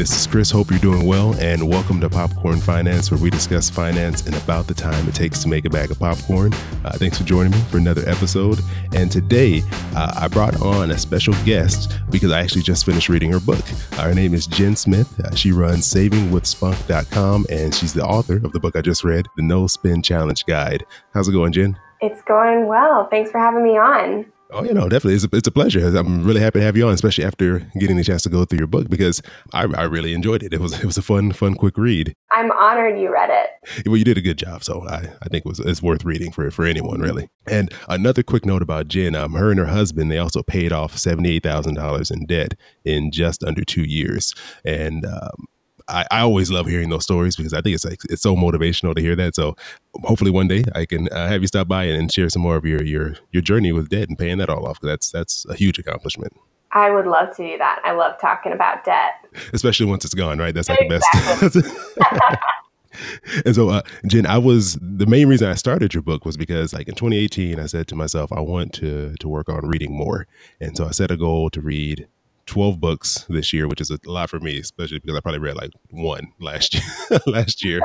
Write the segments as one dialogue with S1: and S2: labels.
S1: this is Chris. Hope you're doing well, and welcome to Popcorn Finance, where we discuss finance and about the time it takes to make a bag of popcorn. Uh, thanks for joining me for another episode. And today, uh, I brought on a special guest because I actually just finished reading her book. Uh, her name is Jen Smith. Uh, she runs SavingWithSpunk.com, and she's the author of the book I just read, The No Spend Challenge Guide. How's it going, Jen?
S2: It's going well. Thanks for having me on.
S1: Oh, you know, definitely. It's a, it's a pleasure. I'm really happy to have you on, especially after getting the chance to go through your book because I, I really enjoyed it. It was it was a fun, fun, quick read.
S2: I'm honored you read it.
S1: Well, you did a good job, so I, I think it was it's worth reading for for anyone really. And another quick note about Jen, um, her and her husband they also paid off seventy eight thousand dollars in debt in just under two years, and um, I, I, always love hearing those stories because I think it's like it's so motivational to hear that. So hopefully one day I can uh, have you stop by and share some more of your your your journey with debt and paying that all off because that's that's a huge accomplishment.
S2: I would love to do that. I love talking about debt,
S1: especially once it's gone. Right, that's like exactly. the best. and so, uh, Jen, I was the main reason I started your book was because, like in 2018, I said to myself, I want to to work on reading more, and so I set a goal to read 12 books this year, which is a lot for me, especially because I probably read like one last year. last year.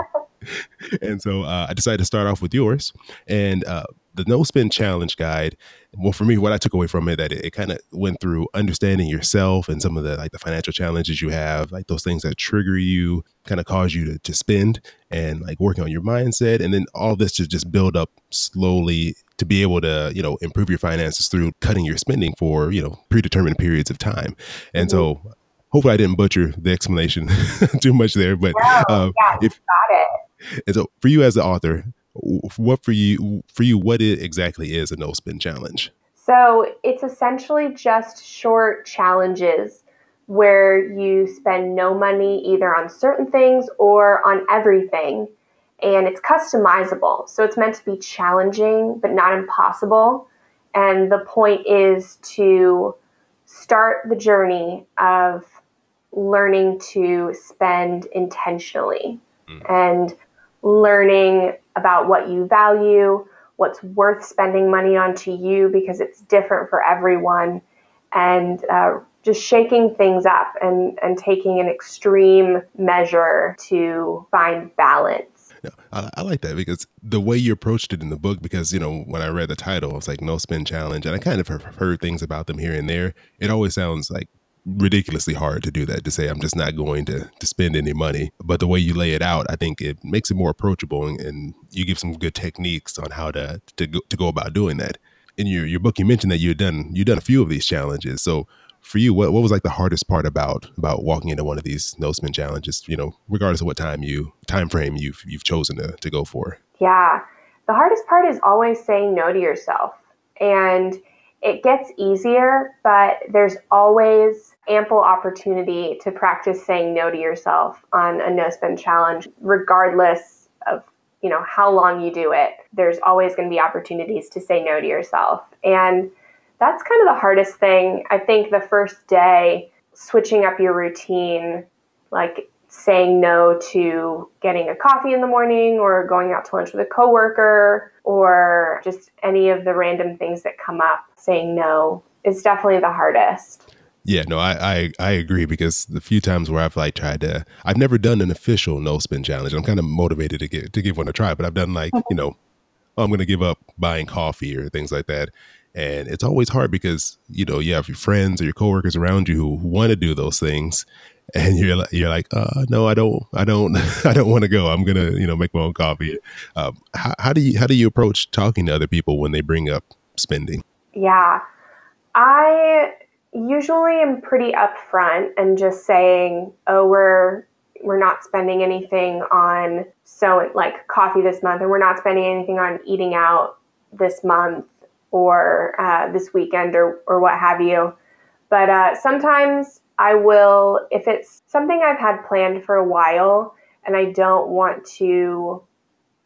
S1: and so uh, I decided to start off with yours. And uh, the no spend challenge guide well for me what i took away from it that it, it kind of went through understanding yourself and some of the like the financial challenges you have like those things that trigger you kind of cause you to, to spend and like working on your mindset and then all this to just build up slowly to be able to you know improve your finances through cutting your spending for you know predetermined periods of time and mm-hmm. so hopefully i didn't butcher the explanation too much there but
S2: no, um, yeah, if, got it
S1: and so for you as the author what for you for you what it exactly is a no spend challenge?
S2: So it's essentially just short challenges where you spend no money either on certain things or on everything and it's customizable. So it's meant to be challenging but not impossible. And the point is to start the journey of learning to spend intentionally. Mm. and learning about what you value, what's worth spending money on to you because it's different for everyone, and uh, just shaking things up and, and taking an extreme measure to find balance.
S1: I, I, like that because the way you approached it in the book, because, you know, when I read the title, I was like, No Spend Challenge, and I kind of have heard things about them here and there. It always sounds like ridiculously hard to do that to say i'm just not going to to spend any money. But the way you lay it out i think it makes it more approachable and, and you give some good techniques on how to to go, to go about doing that. In your your book you mentioned that you've done you've done a few of these challenges. So for you what, what was like the hardest part about about walking into one of these no spend challenges you know regardless of what time you time frame you've you've chosen to, to go for?
S2: Yeah. The hardest part is always saying no to yourself. And it gets easier, but there's always ample opportunity to practice saying no to yourself on a no spend challenge, regardless of you know how long you do it. There's always going to be opportunities to say no to yourself, and that's kind of the hardest thing. I think the first day, switching up your routine, like saying no to getting a coffee in the morning or going out to lunch with a coworker or just any of the random things that come up, saying no is definitely the hardest.
S1: Yeah, no, I, I, I agree because the few times where I've like tried to, I've never done an official no spend challenge. I'm kind of motivated to get to give one a try, but I've done like you know, oh, I'm going to give up buying coffee or things like that, and it's always hard because you know you have your friends or your coworkers around you who want to do those things, and you're like, you're like, uh, no, I don't, I don't, I don't want to go. I'm gonna, you know, make my own coffee. Um, how, how do you how do you approach talking to other people when they bring up spending?
S2: Yeah, I usually am pretty upfront and just saying, oh, we're we're not spending anything on so like coffee this month, and we're not spending anything on eating out this month or uh, this weekend or or what have you. But uh, sometimes I will, if it's something I've had planned for a while and I don't want to,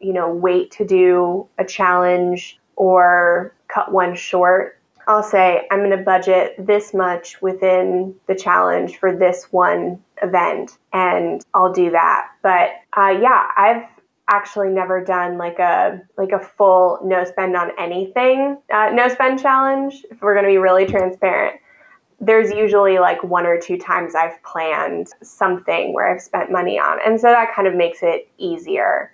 S2: you know, wait to do a challenge or cut one short, I'll say I'm going to budget this much within the challenge for this one event and I'll do that. But uh, yeah, I've actually never done like a like a full no spend on anything uh, no spend challenge if we're going to be really transparent there's usually like one or two times I've planned something where I've spent money on. And so that kind of makes it easier.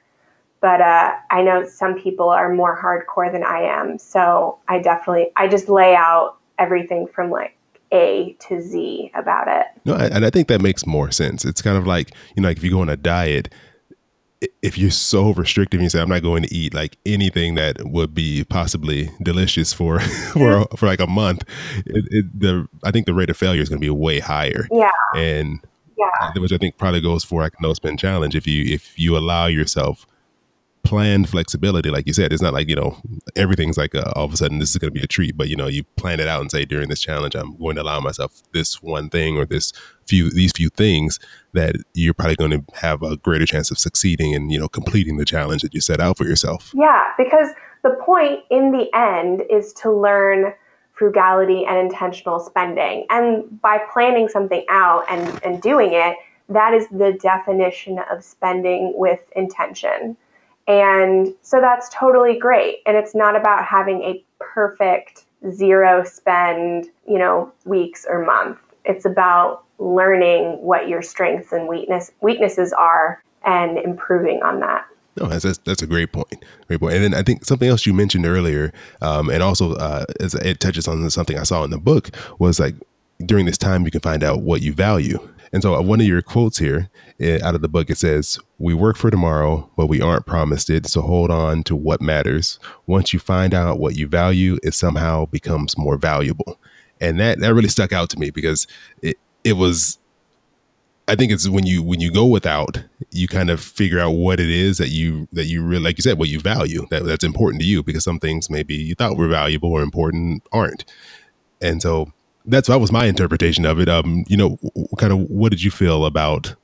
S2: But uh, I know some people are more hardcore than I am. So I definitely, I just lay out everything from like A to Z about it.
S1: No, and I think that makes more sense. It's kind of like, you know, like if you go on a diet, if you're so restrictive and you say I'm not going to eat like anything that would be possibly delicious for for for like a month, it, it, the I think the rate of failure is going to be way higher.
S2: Yeah,
S1: and
S2: yeah,
S1: which I think probably goes for like no spend challenge. If you if you allow yourself planned flexibility. Like you said, it's not like, you know, everything's like all of a sudden this is going to be a treat, but you know, you plan it out and say during this challenge, I'm going to allow myself this one thing or this few, these few things that you're probably going to have a greater chance of succeeding and, you know, completing the challenge that you set out for yourself.
S2: Yeah. Because the point in the end is to learn frugality and intentional spending. And by planning something out and, and doing it, that is the definition of spending with intention. And so that's totally great. And it's not about having a perfect zero spend, you know, weeks or month. It's about learning what your strengths and weakness weaknesses are and improving on that.
S1: No, that's, that's, that's a great point. Great point. And then I think something else you mentioned earlier, um, and also uh, it touches on something I saw in the book, was like during this time you can find out what you value. And so, uh, one of your quotes here eh, out of the book it says, "We work for tomorrow, but we aren't promised it. So hold on to what matters. Once you find out what you value, it somehow becomes more valuable." And that that really stuck out to me because it it was. I think it's when you when you go without, you kind of figure out what it is that you that you really like you said what you value that that's important to you because some things maybe you thought were valuable or important aren't, and so that's that was my interpretation of it. Um, you know, kind of what did you feel about,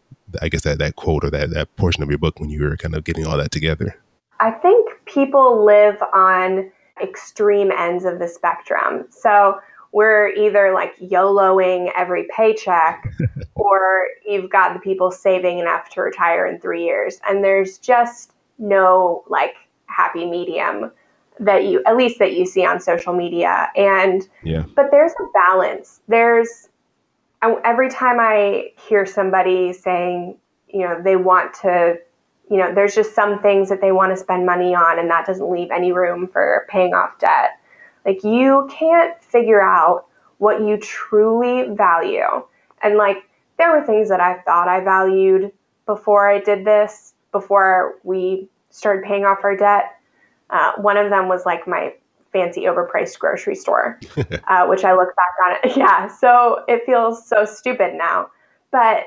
S1: I guess that that quote or that that portion of your book when you were kind of getting all that together?
S2: I think people live on extreme ends of the spectrum. So we're either like YOLOing every paycheck, or you've got the people saving enough to retire in three years, and there's just no like happy medium that you at least that you see on social media. And
S1: yeah.
S2: but there's a balance. There's every time i hear somebody saying you know they want to you know there's just some things that they want to spend money on and that doesn't leave any room for paying off debt. Like you can't figure out what you truly value. And like there were things that i thought i valued before i did this before we started paying off our debt uh, one of them was like my fancy overpriced grocery store, uh, which I look back on it. Yeah, so it feels so stupid now. But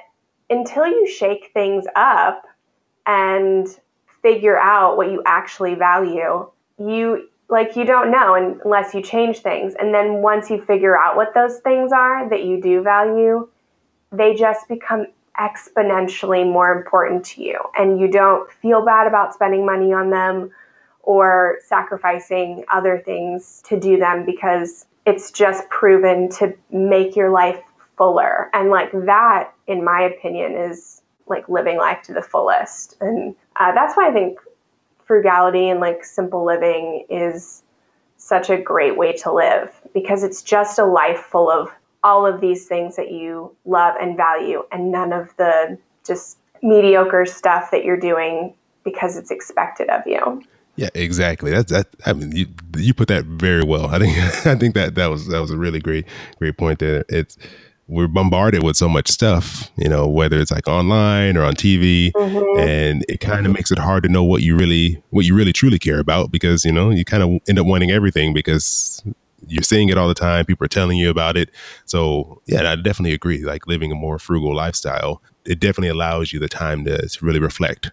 S2: until you shake things up and figure out what you actually value, you like you don't know unless you change things. And then once you figure out what those things are that you do value, they just become exponentially more important to you. And you don't feel bad about spending money on them or sacrificing other things to do them because it's just proven to make your life fuller. And like that, in my opinion, is like living life to the fullest. And uh, that's why I think frugality and like simple living is such a great way to live because it's just a life full of all of these things that you love and value and none of the just mediocre stuff that you're doing because it's expected of you.
S1: Yeah, exactly. That's that. I mean, you you put that very well. I think I think that that was that was a really great great point there. It's we're bombarded with so much stuff, you know, whether it's like online or on TV, mm-hmm. and it kind of makes it hard to know what you really what you really truly care about because you know you kind of end up wanting everything because you're seeing it all the time. People are telling you about it. So yeah, I definitely agree. Like living a more frugal lifestyle, it definitely allows you the time to, to really reflect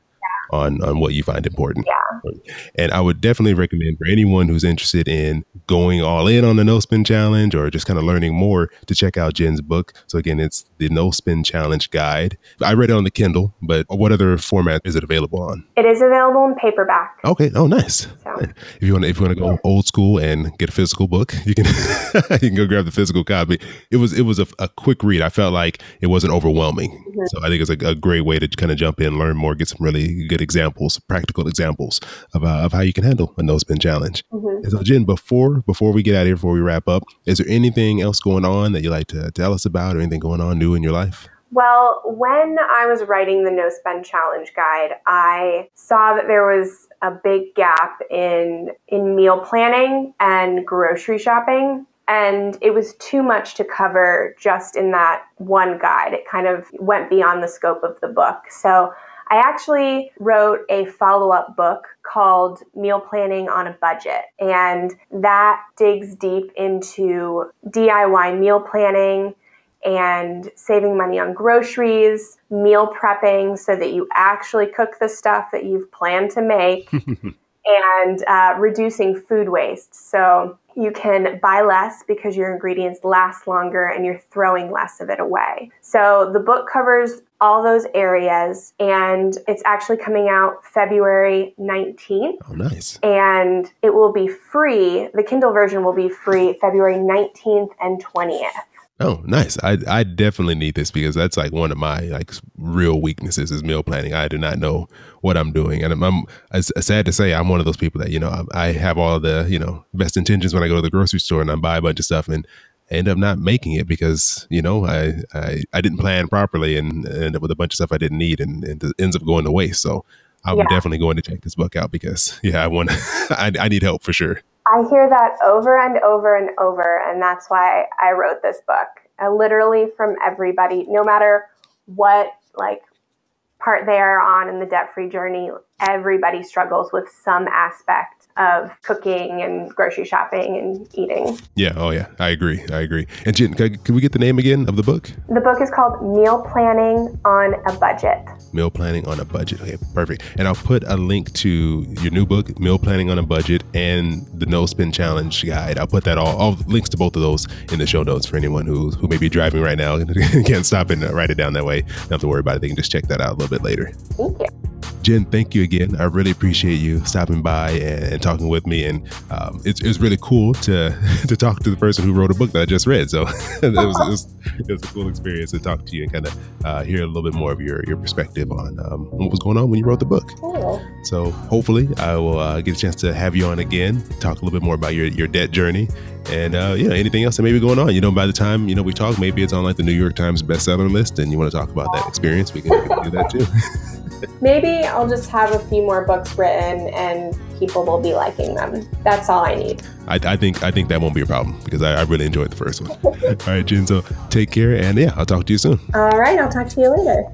S1: on on what you find important.
S2: Yeah.
S1: And I would definitely recommend for anyone who's interested in going all in on the no spend challenge or just kind of learning more to check out Jen's book. So again, it's the No Spend Challenge Guide. I read it on the Kindle, but what other format is it available on?
S2: It is available in paperback.
S1: Okay. Oh, nice. So. If you want to, if you want to go old school and get a physical book, you can you can go grab the physical copy. It was it was a, a quick read. I felt like it wasn't overwhelming. Mm-hmm. So I think it's a, a great way to kind of jump in, learn more, get some really good good examples, practical examples of, uh, of how you can handle a no spend challenge. Mm-hmm. so, Jen, before before we get out of here, before we wrap up, is there anything else going on that you like to tell us about, or anything going on new in your life?
S2: Well, when I was writing the No Spend Challenge guide, I saw that there was a big gap in in meal planning and grocery shopping and it was too much to cover just in that one guide. It kind of went beyond the scope of the book. So I actually wrote a follow up book called Meal Planning on a Budget, and that digs deep into DIY meal planning and saving money on groceries, meal prepping so that you actually cook the stuff that you've planned to make, and uh, reducing food waste. So you can buy less because your ingredients last longer and you're throwing less of it away. So the book covers all those areas and it's actually coming out February 19th.
S1: Oh, nice.
S2: And it will be free. The Kindle version will be free February 19th and 20th.
S1: Oh, nice. I I definitely need this because that's like one of my like real weaknesses is meal planning. I do not know what I'm doing, and I'm, I'm it's sad to say I'm one of those people that you know I, I have all the you know best intentions when I go to the grocery store and I buy a bunch of stuff and end up not making it because you know I I, I didn't plan properly and end up with a bunch of stuff I didn't need and, and it ends up going to waste. So I'm yeah. definitely going to check this book out because yeah I want I, I need help for sure.
S2: I hear that over and over and over, and that's why I wrote this book. Uh, literally from everybody, no matter what like part they are on in the debt-free journey, everybody struggles with some aspect of cooking and grocery shopping and eating.
S1: Yeah. Oh, yeah. I agree. I agree. And Jen, can, we get the name again of the book?
S2: The book is called Meal Planning on a Budget.
S1: Meal Planning on a Budget. Okay, perfect. And I'll put a link to your new book, Meal Planning on a Budget, and the No Spend Challenge guide. I'll put that all, all links to both of those in the show notes for anyone who who may be driving right now and can't stop and write it down that way. Don't have to worry about it. They can just check that out a little bit later.
S2: Thank you.
S1: Jen, thank you again. I really appreciate you stopping by and, and talking with me. And um, it's, it's really cool to to talk to the person who wrote a book that I just read. So it, was, it, was, it, was, a cool experience to talk to you and kind of uh, hear a little bit more of your, your perspective on um, what was going on when you wrote the book. Cool. So hopefully I will uh, get a chance to have you on again, talk a little bit more about your, your debt journey and uh, yeah, anything else that may be going on. You know, by the time you know we talk, maybe it's on like the New York Times bestseller list, and you want to talk about that experience, we can, we can do that too.
S2: Maybe I'll just have a few more books written and people will be liking them. That's all I need.
S1: I, I think I think that won't be a problem because I, I really enjoyed the first one. all right, Jen. So take care, and yeah, I'll talk to you soon.
S2: All right, I'll talk to you later.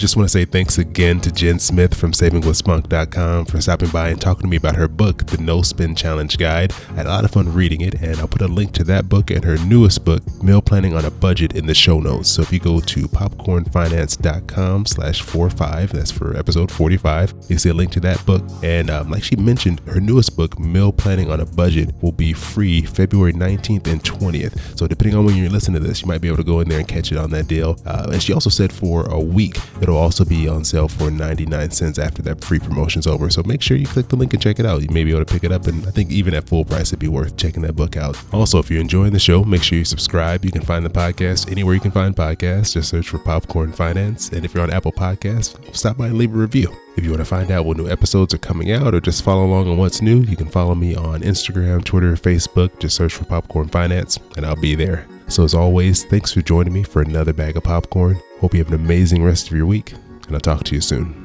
S1: Just want to say thanks again to Jen Smith from savingwithspunk.com for stopping by and talking to me about her book, The No Spend Challenge Guide. I had a lot of fun reading it, and I'll put a link to that book and her newest book, Meal Planning on a Budget, in the show notes. So if you go to popcornfinance.com slash 45, that's for episode 45, you see a link to that book. And um, like she mentioned, her newest book, Meal Planning on a Budget, will be free February 19th and 20th. So depending on when you're listening to this, you might be able to go in there and catch it on that deal. Uh, and she also said for a week, it'll also be on sale for 99 cents after that free promotion's over. So make sure you click the link and check it out. You may be able to pick it up, and I think even at full price, it'd be worth checking that book out. Also, if you're enjoying the show, make sure you subscribe. You can find the podcast anywhere you can find podcasts. Just search for Popcorn Finance. And if you're on Apple Podcasts, stop by and leave a review. If you want to find out when new episodes are coming out or just follow along on what's new, you can follow me on Instagram, Twitter, Facebook. Just search for Popcorn Finance, and I'll be there. So, as always, thanks for joining me for another bag of popcorn. Hope you have an amazing rest of your week, and I'll talk to you soon.